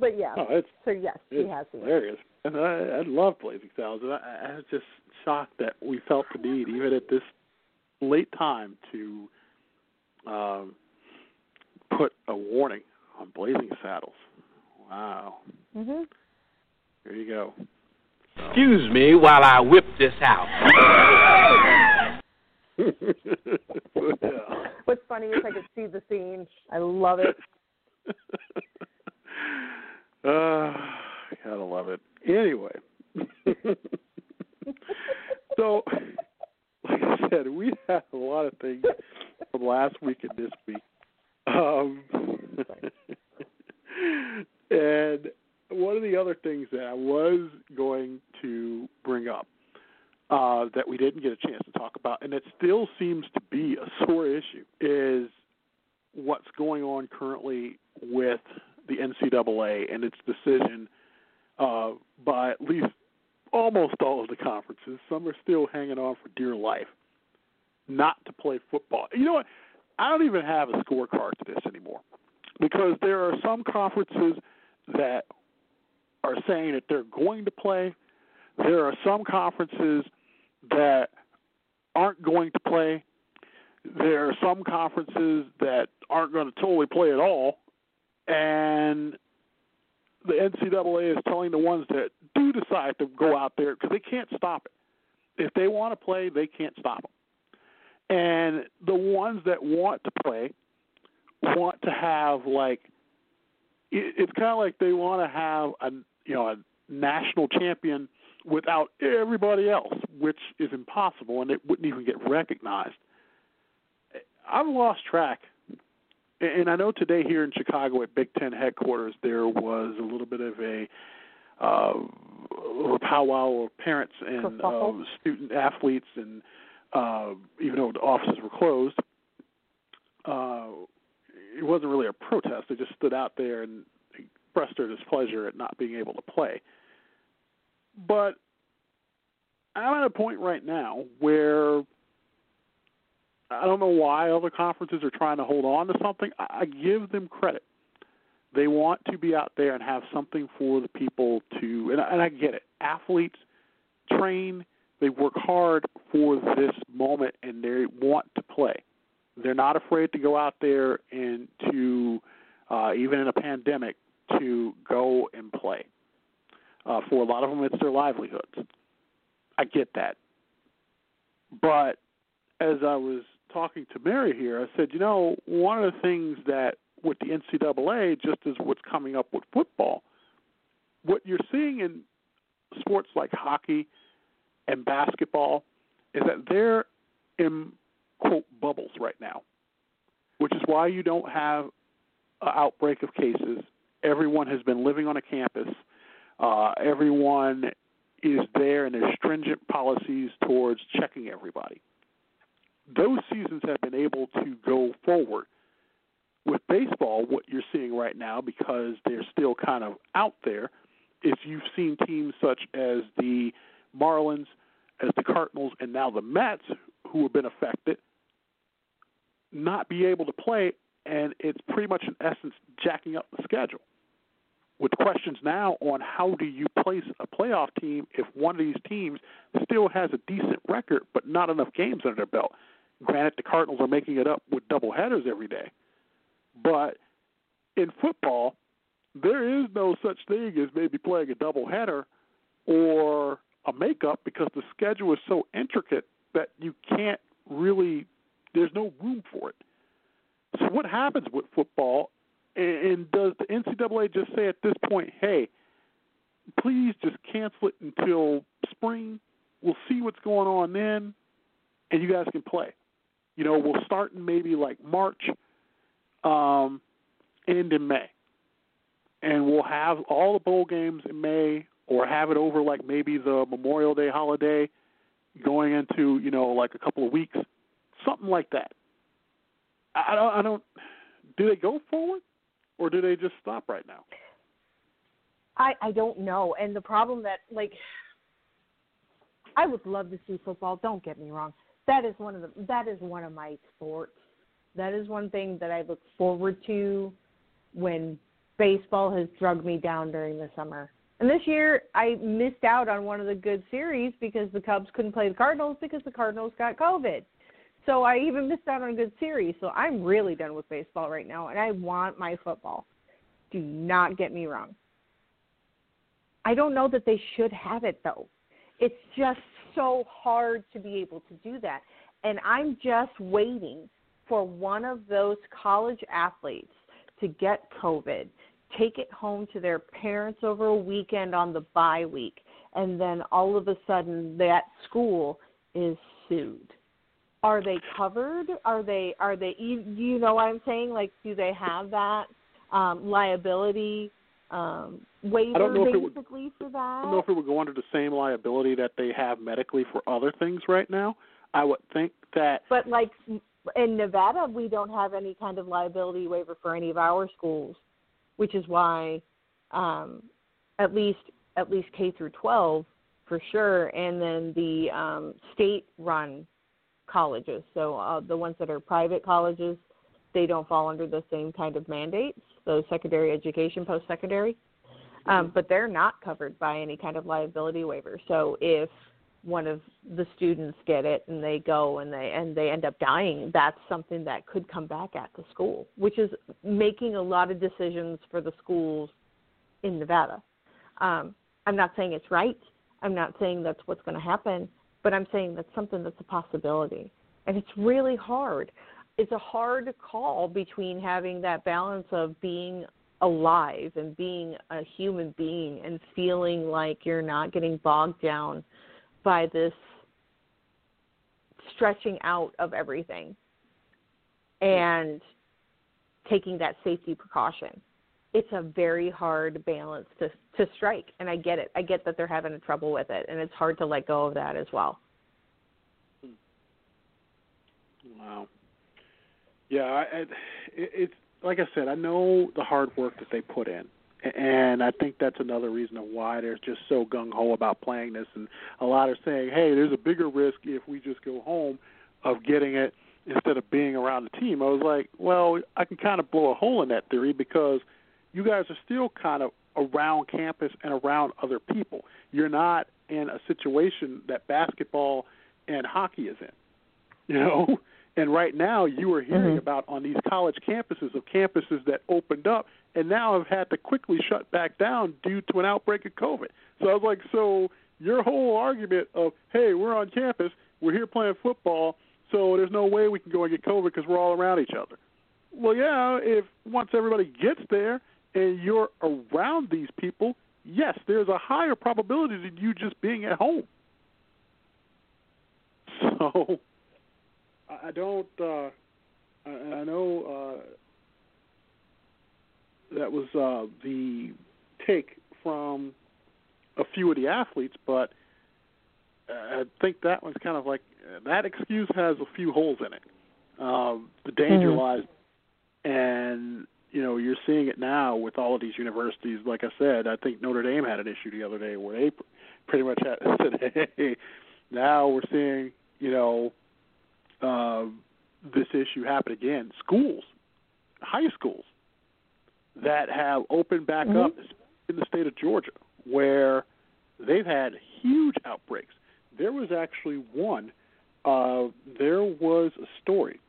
But yeah, oh, it's, so yes, it's she has seen hilarious. it. And I, I love Blazing Saddles, and I, I was just shocked that we felt the need, even at this late time, to um, put a warning on Blazing Saddles. Wow. Mhm. There you go. Excuse me while I whip this out. What's funny is I could see the scene. I love it. uh, gotta love it. Anyway, so like I said, we had a lot of things from last week and this week. Um, and one of the other things that I was going to bring up uh, that we didn't get a chance to talk about, and it still seems to be a sore issue, is what's going on currently with the NCAA and its decision uh, by at least almost all of the conferences. Some are still hanging on for dear life not to play football. You know what? I don't even have a scorecard to this anymore because there are some conferences that are saying that they're going to play. There are some conferences that aren't going to play. There are some conferences that aren't going to totally play at all. And the NCAA is telling the ones that do decide to go out there because they can't stop it. If they want to play, they can't stop them. And the ones that want to play want to have like it, it's kind of like they want to have a you know a national champion without everybody else, which is impossible, and it wouldn't even get recognized. I've lost track, and I know today here in Chicago at Big Ten headquarters there was a little bit of a uh, a powwow of parents and uh, student athletes, and uh, even though the offices were closed, uh, it wasn't really a protest. They just stood out there and expressed their displeasure at not being able to play. But I'm at a point right now where I don't know why other conferences are trying to hold on to something. I give them credit. They want to be out there and have something for the people to, and, and I get it. Athletes train, they work hard for this moment, and they want to play. They're not afraid to go out there and to, uh, even in a pandemic, to go and play. Uh, for a lot of them, it's their livelihoods. I get that. But as I was talking to Mary here, I said, you know, one of the things that with the NCAA, just as what's coming up with football, what you're seeing in sports like hockey and basketball is that they're in quote bubbles right now, which is why you don't have an outbreak of cases. Everyone has been living on a campus. Uh, everyone is there, and there's stringent policies towards checking everybody. Those seasons have been able to go forward. With baseball, what you're seeing right now, because they're still kind of out there, is you've seen teams such as the Marlins, as the Cardinals, and now the Mets, who have been affected, not be able to play, and it's pretty much in essence jacking up the schedule. With questions now on how do you place a playoff team if one of these teams still has a decent record but not enough games under their belt. Granted, the Cardinals are making it up with double headers every day, but in football, there is no such thing as maybe playing a double header or a makeup because the schedule is so intricate that you can't really there's no room for it. So what happens with football and does the NCAA just say at this point, hey, please just cancel it until spring? We'll see what's going on then, and you guys can play. You know, we'll start in maybe like March, um, end in May, and we'll have all the bowl games in May, or have it over like maybe the Memorial Day holiday, going into you know like a couple of weeks, something like that. I don't. I don't do they go forward, or do they just stop right now? I I don't know. And the problem that like I would love to see football, don't get me wrong. That is one of the that is one of my sports. That is one thing that I look forward to when baseball has drugged me down during the summer. And this year I missed out on one of the good series because the Cubs couldn't play the Cardinals because the Cardinals got COVID. So I even missed out on a good series. So I'm really done with baseball right now and I want my football. Do not get me wrong. I don't know that they should have it though. It's just so hard to be able to do that. And I'm just waiting for one of those college athletes to get COVID, take it home to their parents over a weekend on the bye week, and then all of a sudden that school is sued. Are they covered? Are they are they you, you know what I'm saying? Like do they have that um liability um waiver I don't know if it would- basically for that? I don't know if it would go under the same liability that they have medically for other things right now. I would think that But like in Nevada, we don't have any kind of liability waiver for any of our schools, which is why, um, at least at least K through 12 for sure, and then the um, state-run colleges. So uh, the ones that are private colleges, they don't fall under the same kind of mandates. Those secondary education, post-secondary, um, but they're not covered by any kind of liability waiver. So if one of the students get it and they go and they and they end up dying that's something that could come back at the school which is making a lot of decisions for the schools in nevada. Um, i'm not saying it's right. I'm not saying that's what's going to happen but i'm saying that's something that's a possibility. And it's really hard it's a hard call between having that balance of being alive and being a human being and feeling like you're not getting bogged down by this stretching out of everything and taking that safety precaution. It's a very hard balance to to strike, and I get it. I get that they're having trouble with it, and it's hard to let go of that as well. Hmm. Wow. Yeah, I, it, it's like I said. I know the hard work that they put in, and I think that's another reason of why they're just so gung ho about playing this. And a lot are saying, "Hey, there's a bigger risk if we just go home of getting it instead of being around the team." I was like, "Well, I can kind of blow a hole in that theory because you guys are still kind of around campus and around other people. You're not in a situation that basketball and hockey is in, you know." And right now, you are hearing Mhm. about on these college campuses of campuses that opened up and now have had to quickly shut back down due to an outbreak of COVID. So I was like, so your whole argument of, hey, we're on campus, we're here playing football, so there's no way we can go and get COVID because we're all around each other. Well, yeah, if once everybody gets there and you're around these people, yes, there's a higher probability than you just being at home. So I don't. Uh, I, I know uh, that was uh, the take from a few of the athletes, but I think that one's kind of like that excuse has a few holes in it. Um, the danger Mhm. lies, and you know you're seeing it now with all of these universities. Like I said, I think Notre Dame had an issue the other day where they pretty much had, said, "Hey, now we're seeing you know uh, this issue happen again." Schools, high schools, that have opened back Mhm. up in the state of Georgia, where they've had huge outbreaks. There was actually one. Uh, there was a story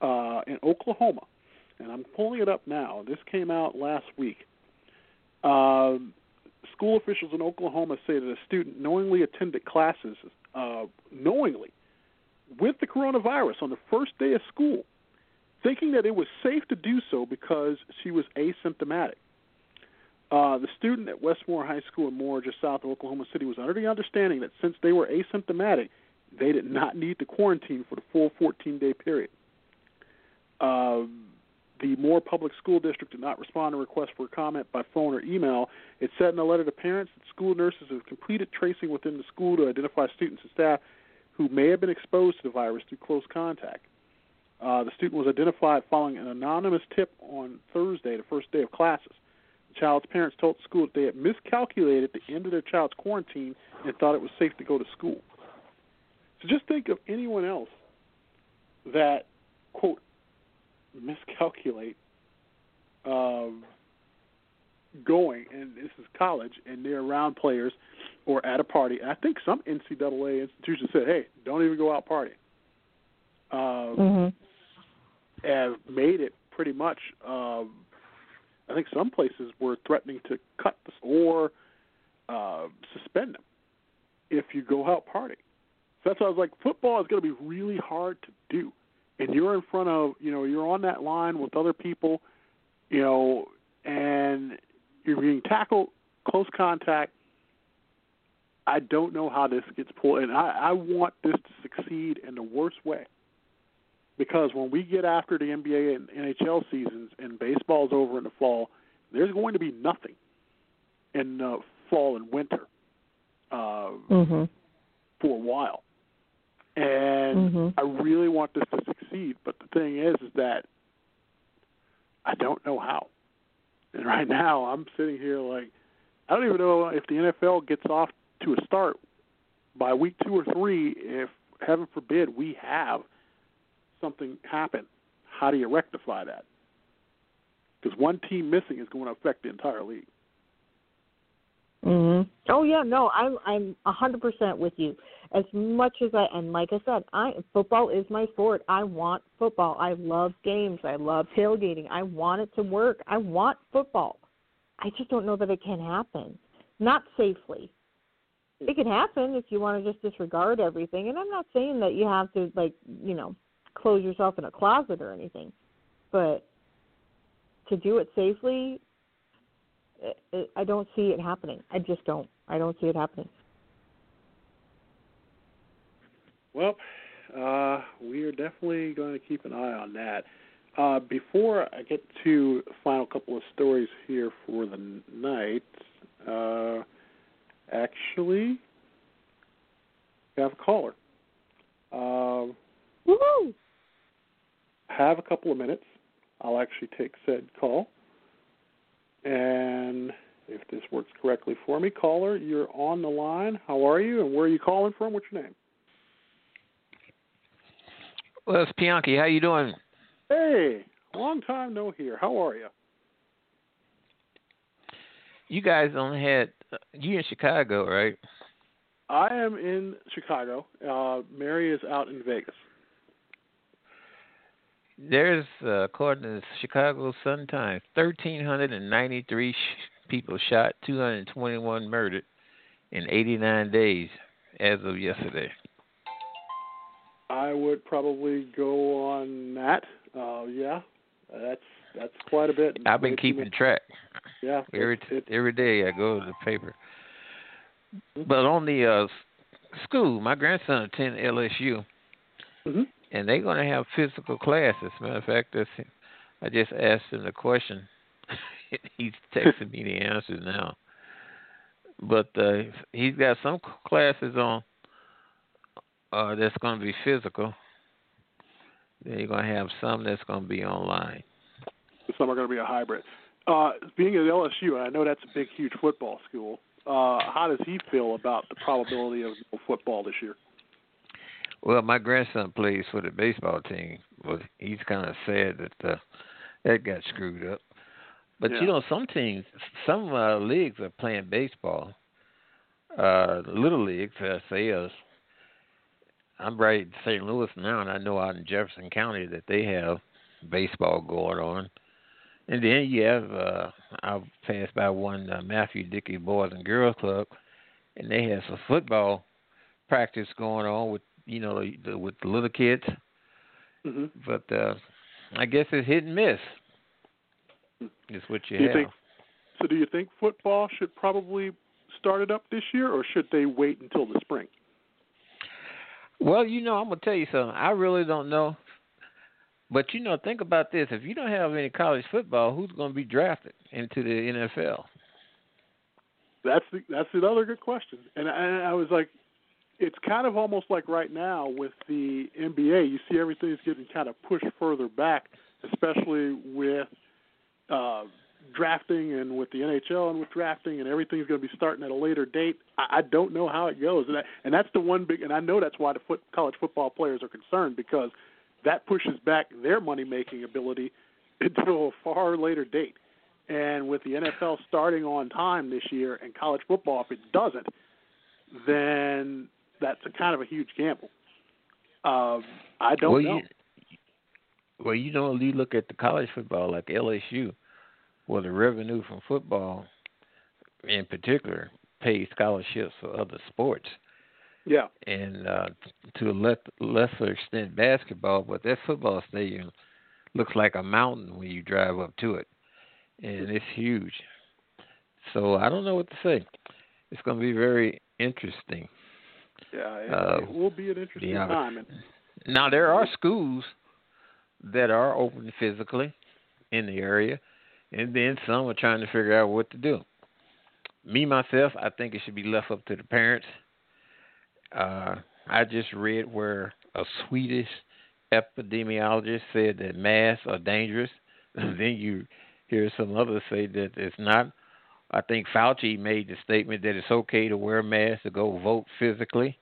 uh, in Oklahoma, and I'm pulling it up now. This came out last week. Um, school officials in Oklahoma say that a student knowingly attended classes, uh, knowingly, with the coronavirus on the first day of school, thinking that it was safe to do so because she was asymptomatic. Uh, the student at Westmoore High School in Moore, just south of Oklahoma City, was under the understanding that since they were asymptomatic, they did not need to quarantine for the full 14 day period. Um, the Moore Public School District did not respond to requests for comment by phone or email. It said in a letter to parents that school nurses have completed tracing within the school to identify students and staff who may have been exposed to the virus through close contact. Uh, the student was identified following an anonymous tip on Thursday, the first day of classes. The child's parents told the school that they had miscalculated the end of their child's quarantine and thought it was safe to go to school. So just think of anyone else that, quote, miscalculate um, going, and this is college, and they're around players or at a party. And I think some NCAA institutions said, "Hey, don't even go out partying." Um, Mm-hmm. Have made it pretty much. Um, I think some places were threatening to cut this or uh, suspend them if you go out partying. So that's why I was like, football is going to be really hard to do, and you're in front of, you know, you're on that line with other people, you know, and you're being tackled, close contact. I don't know how this gets pulled, and I, I want this to succeed in the worst way. Because when we get after the NBA and NHL seasons and baseball's over in the fall, there's going to be nothing in the fall and winter uh, Mm-hmm. for a while. And Mhm. I really want this to succeed, but the thing is, is that I don't know how. And right now, I'm sitting here like I don't even know if the NFL gets off to a start by week two or three. If heaven forbid we have something happen, how do you rectify that? Because one team missing is going to affect the entire league. Mhm. Oh yeah, no, I'm I'm a hundred percent with you. As much as I and like I said, I football is my sport. I want football. I love games. I love tailgating. I want it to work. I want football. I just don't know that it can happen. Not safely. It can happen if you want to just disregard everything. And I'm not saying that you have to like, you know, close yourself in a closet or anything. But to do it safely, I- I don't see it happening. I just don't. I don't see it happening. Well, uh, we are definitely going to keep an eye on that. Uh, before I get to the final couple of stories here for the night, uh, actually, we have a caller. Uh, Woohoo! have a couple of minutes. I'll actually take said call. And if this works correctly for me, caller, you're on the line. How are you, and where are you calling from? What's your name? Well, it's Bianchi. How you doing? Hey, long time no hear. How are you? You guys only had you in Chicago, right? I am in Chicago. Uh, Mary is out in Vegas. There's, uh, according to the Chicago Sun Times, 1,393 sh- people shot, 221 murdered in 89 days as of yesterday. I would probably go on that. Uh, yeah, that's that's quite a bit. I've been keeping track Yeah, every it, it, every day. I go to the paper. But on the uh, school, my grandson attended LSU. Mhm. and they're going to have physical classes. Matter of fact, that's, I just asked him the question. He's texting me the answers now. But uh, he's got some classes on uh, that's going to be physical. Then you're going to have some that's going to be online. some are going to be a hybrid. Uh, being at LSU, I know that's a big, huge football school. Uh, how does he feel about the probability of football this year? Well, my grandson plays for the baseball team. Well, he's kind of sad that uh, that got screwed up. But Yeah. you know, some teams, some uh, leagues are playing baseball. Uh, little leagues, uh, say us. I'm right in St. Louis now, and I know out in Jefferson County that they have baseball going on. And then you have, uh, I've passed by one uh, Matthew Dickey Boys and Girls Club, and they have some football practice going on with you know the, the, with the little kids. Mm-hmm. But uh, I guess it's hit and miss. Is what you Do you have. think- So, do you think football should probably start it up this year, or should they wait until the spring? Well, you know, I'm gonna tell you something. I really don't know. But you know, think about this: if you don't have any college football, who's going to be drafted into the NFL? That's the, that's another good question. And I, I was like, it's kind of almost like right now with the NBA. You see everything's getting kind of pushed further back, especially with uh, drafting and with the NHL and with drafting and everything's going to be starting at a later date. I, I don't know how it goes, and, that, and that's the one big. And I know that's why the foot, college football players are concerned because that pushes back their money making ability until a far later date. And with the NFL starting on time this year and college football, if it doesn't, then that's a kind of a huge gamble. Um, I don't well, know. You, well, you know, you look at the college football like LSU, well, the revenue from football, in particular, pays scholarships for other sports. Yeah. And uh, to a le- lesser extent, basketball, but that football stadium looks like a mountain when you drive up to it, and it's huge. So I don't know what to say. It's going to be very interesting. Yeah, it, Uh, it will be an interesting yeah. time. And Now there are schools that are open physically in the area, and then some are trying to figure out what to do. Me myself, I think it should be left up to the parents. Uh, I just read where a Swedish epidemiologist said that masks are dangerous. then you hear some others say that it's not. I think Fauci made the statement that it's okay to wear a mask to go vote physically.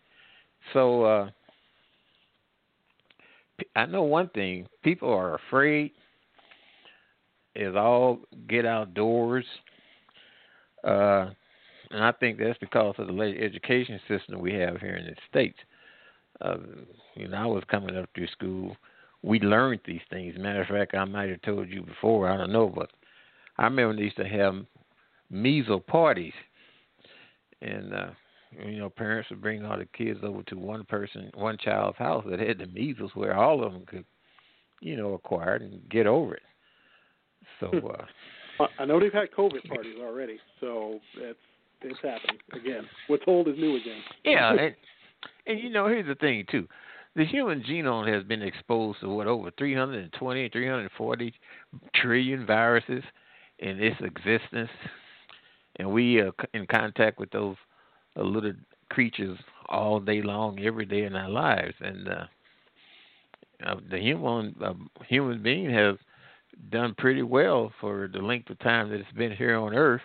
So uh, I know one thing: people are afraid. Is all get outdoors, uh, and I think that's because of the education system we have here in the states. Uh, you know, I was coming up through school. We learned these things. Matter of fact, I might have told you before. I don't know, but I remember they used to have measles parties, and uh, you know, parents would bring all the kids over to one person, one child's house that had the measles, where all of them could, you know, acquire it and get over it. So, uh, I- I know they've had COVID parties already, so it's it's happening again. What's old is new again. yeah, and, and you know, here's the thing too. The human genome has been exposed to what over 320, 340 trillion viruses in its existence, and we are in contact with those uh, little creatures all day long, every day in our lives. And uh, uh, the human uh, human being has done pretty well for the length of time that it's been here on Earth.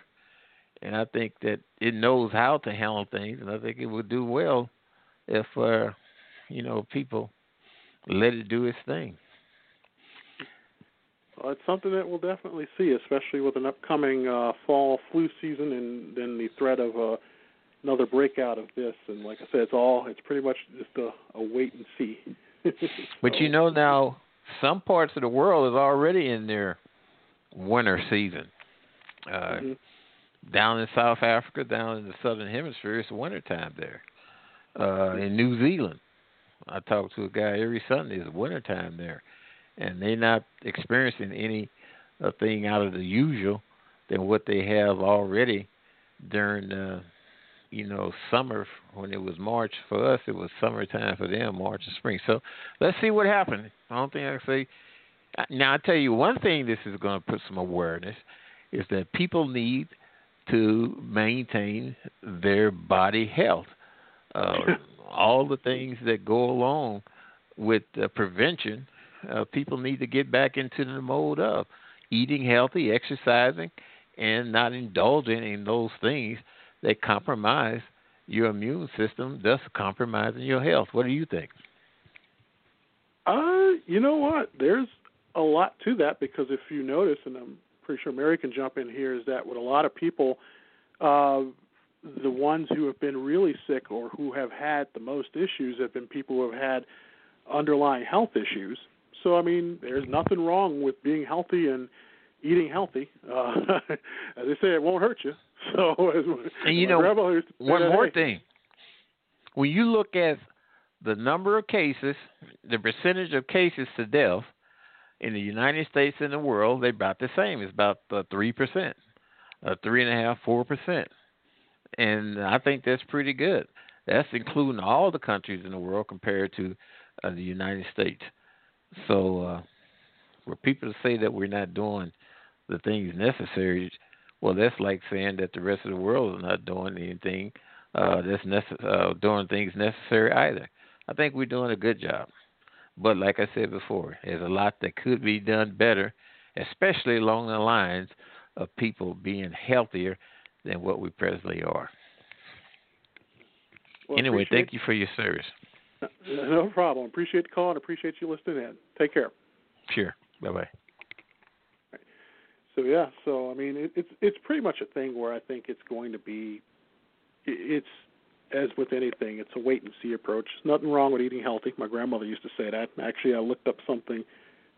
And I think that it knows how to handle things, and I think it would do well if uh, you know people let it do its thing. Well, it's something that we'll definitely see, especially with an upcoming uh, fall flu season and then the threat of uh, another breakout of this. And like I said, it's all it's pretty much just a, a wait and see. But you know now, some parts of the world is already in their winter season. Uh, mhm. Down in South Africa, down in the southern hemisphere, it's wintertime there. Uh, in New Zealand, I talk to a guy every Sunday. It's wintertime there, and they're not experiencing any uh, thing out of the usual than what they have already during uh, you know summer when it was March for us. It was summertime for them, March and spring. So let's see what happens. I don't think I can say. Now I tell you one thing. This is going to put some awareness is that people need to maintain their body health. Uh, all the things that go along with uh, prevention, uh, people need to get back into the mode of eating healthy, exercising, and not indulging in those things that compromise your immune system, thus compromising your health. What do you think? Uh, you know what? There's a lot to that because if you notice, and I'm pretty sure Mary can jump in here, is that with a lot of people, uh, the ones who have been really sick or who have had the most issues have been people who have had underlying health issues. So I mean, there's nothing wrong with being healthy and eating healthy. Uh, as they say, it won't hurt you. So, And you know, grandma used to say One more hey, thing. When you look at the number of cases, the percentage of cases to death in the United States and the world, they're about the same. It's about three percent, uh, three and a half, four percent, and I think that's pretty good. That's including all the countries in the world compared to uh, the United States. So, uh, for people to say that we're not doing the things necessary, well, that's like saying that the rest of the world is not doing anything uh, that's necess- uh, doing things necessary either. I think we're doing a good job. But like I said before, there's a lot that could be done better, especially along the lines of people being healthier than what we presently are. Well, anyway, thank you for your service. No problem. Appreciate the call and appreciate you listening in. Take care. Sure. Bye bye. So yeah, so I mean, it, it's it's pretty much a thing where I think it's going to be, it's as with anything, it's a wait and see approach. Nothing wrong with eating healthy. My grandmother used to say that. Actually, I looked up something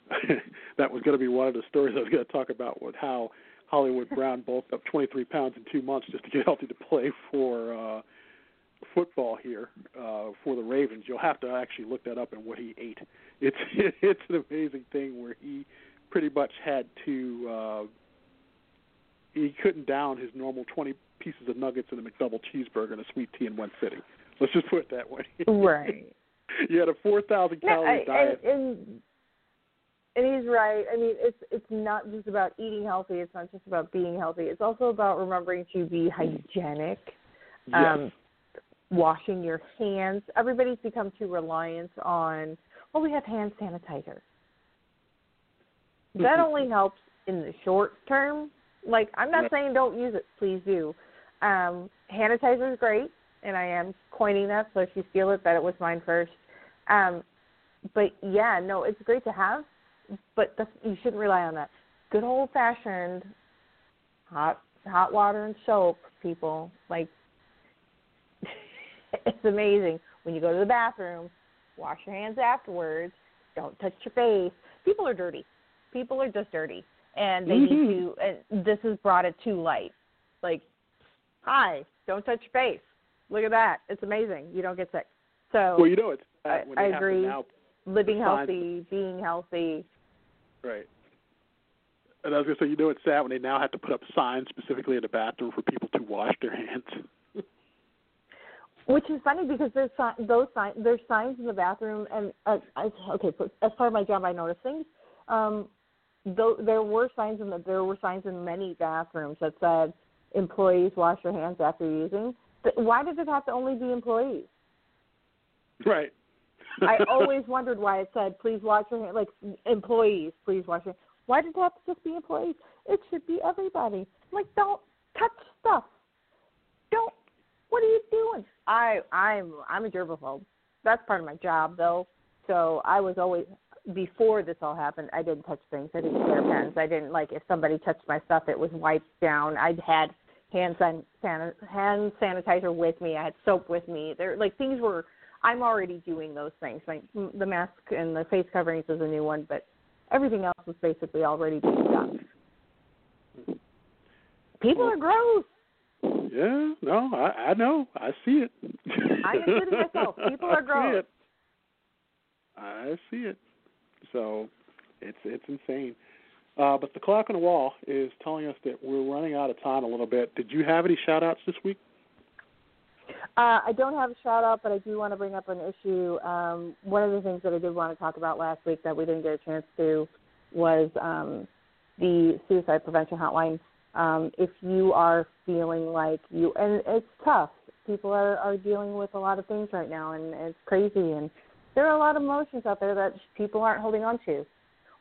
that was going to be one of the stories I was going to talk about with how Hollywood Brown bulked up 23 pounds in two months just to get healthy to play for uh, football here uh, for the Ravens. You'll have to actually look that up and what he ate. It's it's an amazing thing where he pretty much had to uh he couldn't down his normal 20 pieces of nuggets and a McDouble cheeseburger and a sweet tea in one sitting. Let's just put it that way. Right. you had a 4,000 No, calorie I, diet. and, and and he's right. I mean, it's it's not just about eating healthy. It's not just about being healthy. It's also about remembering to be hygienic. yes. Um, washing your hands. Everybody's become too reliant on. Well, we have hand sanitizer. That only helps in the short term. Like I'm not saying don't use it. Please do. Um, hand sanitizer is great, and I am coining that. So if you steal it, that it was mine first. Um, but yeah, no, it's great to have, but the, you shouldn't rely on that. Good old fashioned hot hot water and soap, people. Like it's amazing when you go to the bathroom. Wash your hands afterwards. Don't touch your face. People are dirty. People are just dirty, and they need to. And this has brought it to light. Like, hi, don't touch your face. Look at that. It's amazing. You don't get sick. So well, you know it's I- when I they have to agree. now living signs- healthy, being healthy. Right. And I was going to say, you know, it's sad when they now have to put up signs specifically in the bathroom for people to wash their hands. Which is funny because there's si- those signs. There's signs in the bathroom, and uh, I, okay, so as part of my job, I notice things. Um, though there were signs in the there were signs in many bathrooms that said employees wash your hands after using. But why does it have to only be employees? right. I always wondered why it said please wash your hands, like employees, please wash your. hands. Why did it have to just be employees? It should be everybody. Like, don't touch stuff. Don't. What are you doing? I I'm I'm a germaphobe. That's part of my job though. So I was always before this all happened. I didn't touch things. I didn't share pens. I didn't like if somebody touched my stuff. It was wiped down. I'd had hand san, hand sanitizer with me. I had soap with me. There like things were. I'm already doing those things. Like the mask and the face coverings is a new one, but everything else was basically already being done. People are gross. Yeah, no, I, I know. I see it. I'm including myself. People are I see gross. it. I see it. So it's it's insane. Uh, but the clock on the wall is telling us that we're running out of time a little bit. Did you have any shout outs this week? Uh, I don't have a shout out, but I do want to bring up an issue. Um, one of the things that I did want to talk about last week that we didn't get a chance to was um, the suicide prevention hotline. Um, if you are feeling like you, and it's tough, people are, are dealing with a lot of things right now, and it's crazy, and there are a lot of emotions out there that people aren't holding on to,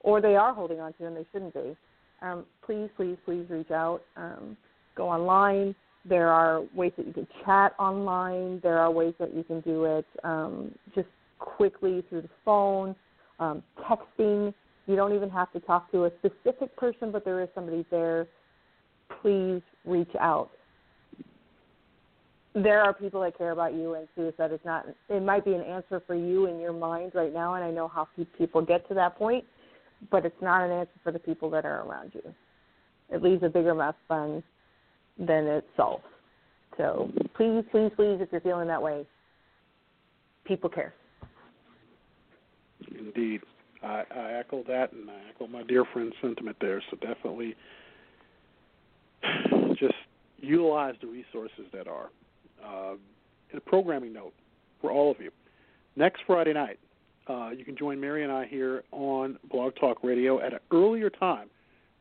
or they are holding on to and they shouldn't be. Um, please, please, please reach out. Um, go online. There are ways that you can chat online. There are ways that you can do it um, just quickly through the phone, um, texting. You don't even have to talk to a specific person, but there is somebody there. Please reach out. There are people that care about you, and suicide is not. It might be an answer for you in your mind right now, and I know how few people get to that point, but it's not an answer for the people that are around you. It leaves a bigger mess than than it solves. So please, please, please, if you're feeling that way, people care. Indeed. I, I echo that, and I echo my dear friend's sentiment there. So definitely just utilize the resources that are. Uh, and a programming note for all of you. Next Friday night, uh, you can join Mary and I here on Blog Talk Radio at an earlier time.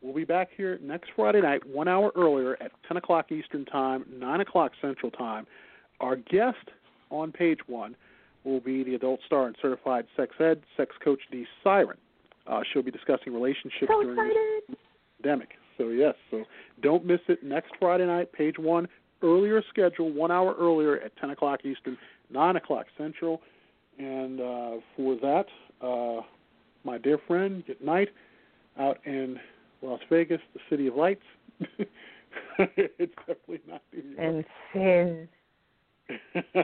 We'll be back here next Friday night, one hour earlier at 10 o'clock Eastern Time, 9 o'clock Central Time. our guest on page one will be the adult star and certified sex ed sex coach Dee Siren. Uh, she'll be discussing relationships So during excited. this pandemic. So yes, so don't miss it next Friday night, page one, earlier schedule, one hour earlier at 10 o'clock Eastern, 9 o'clock Central. And uh, for that, uh, my dear friend, good night out in Las Vegas, the city of lights. it's definitely not New York. And sin. yeah,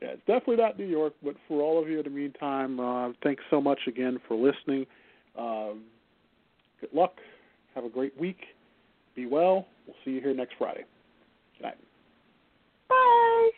it's definitely not New York, but for all of you in the meantime, uh, thanks so much again for listening. Um, good luck. Have a great week. Be well. We'll see you here next Friday. Night. Bye.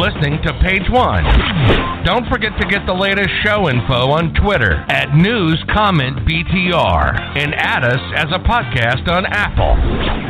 Listening to Page One. Don't forget to get the latest show info on Twitter at News Comment BTR and add us as a podcast on Apple.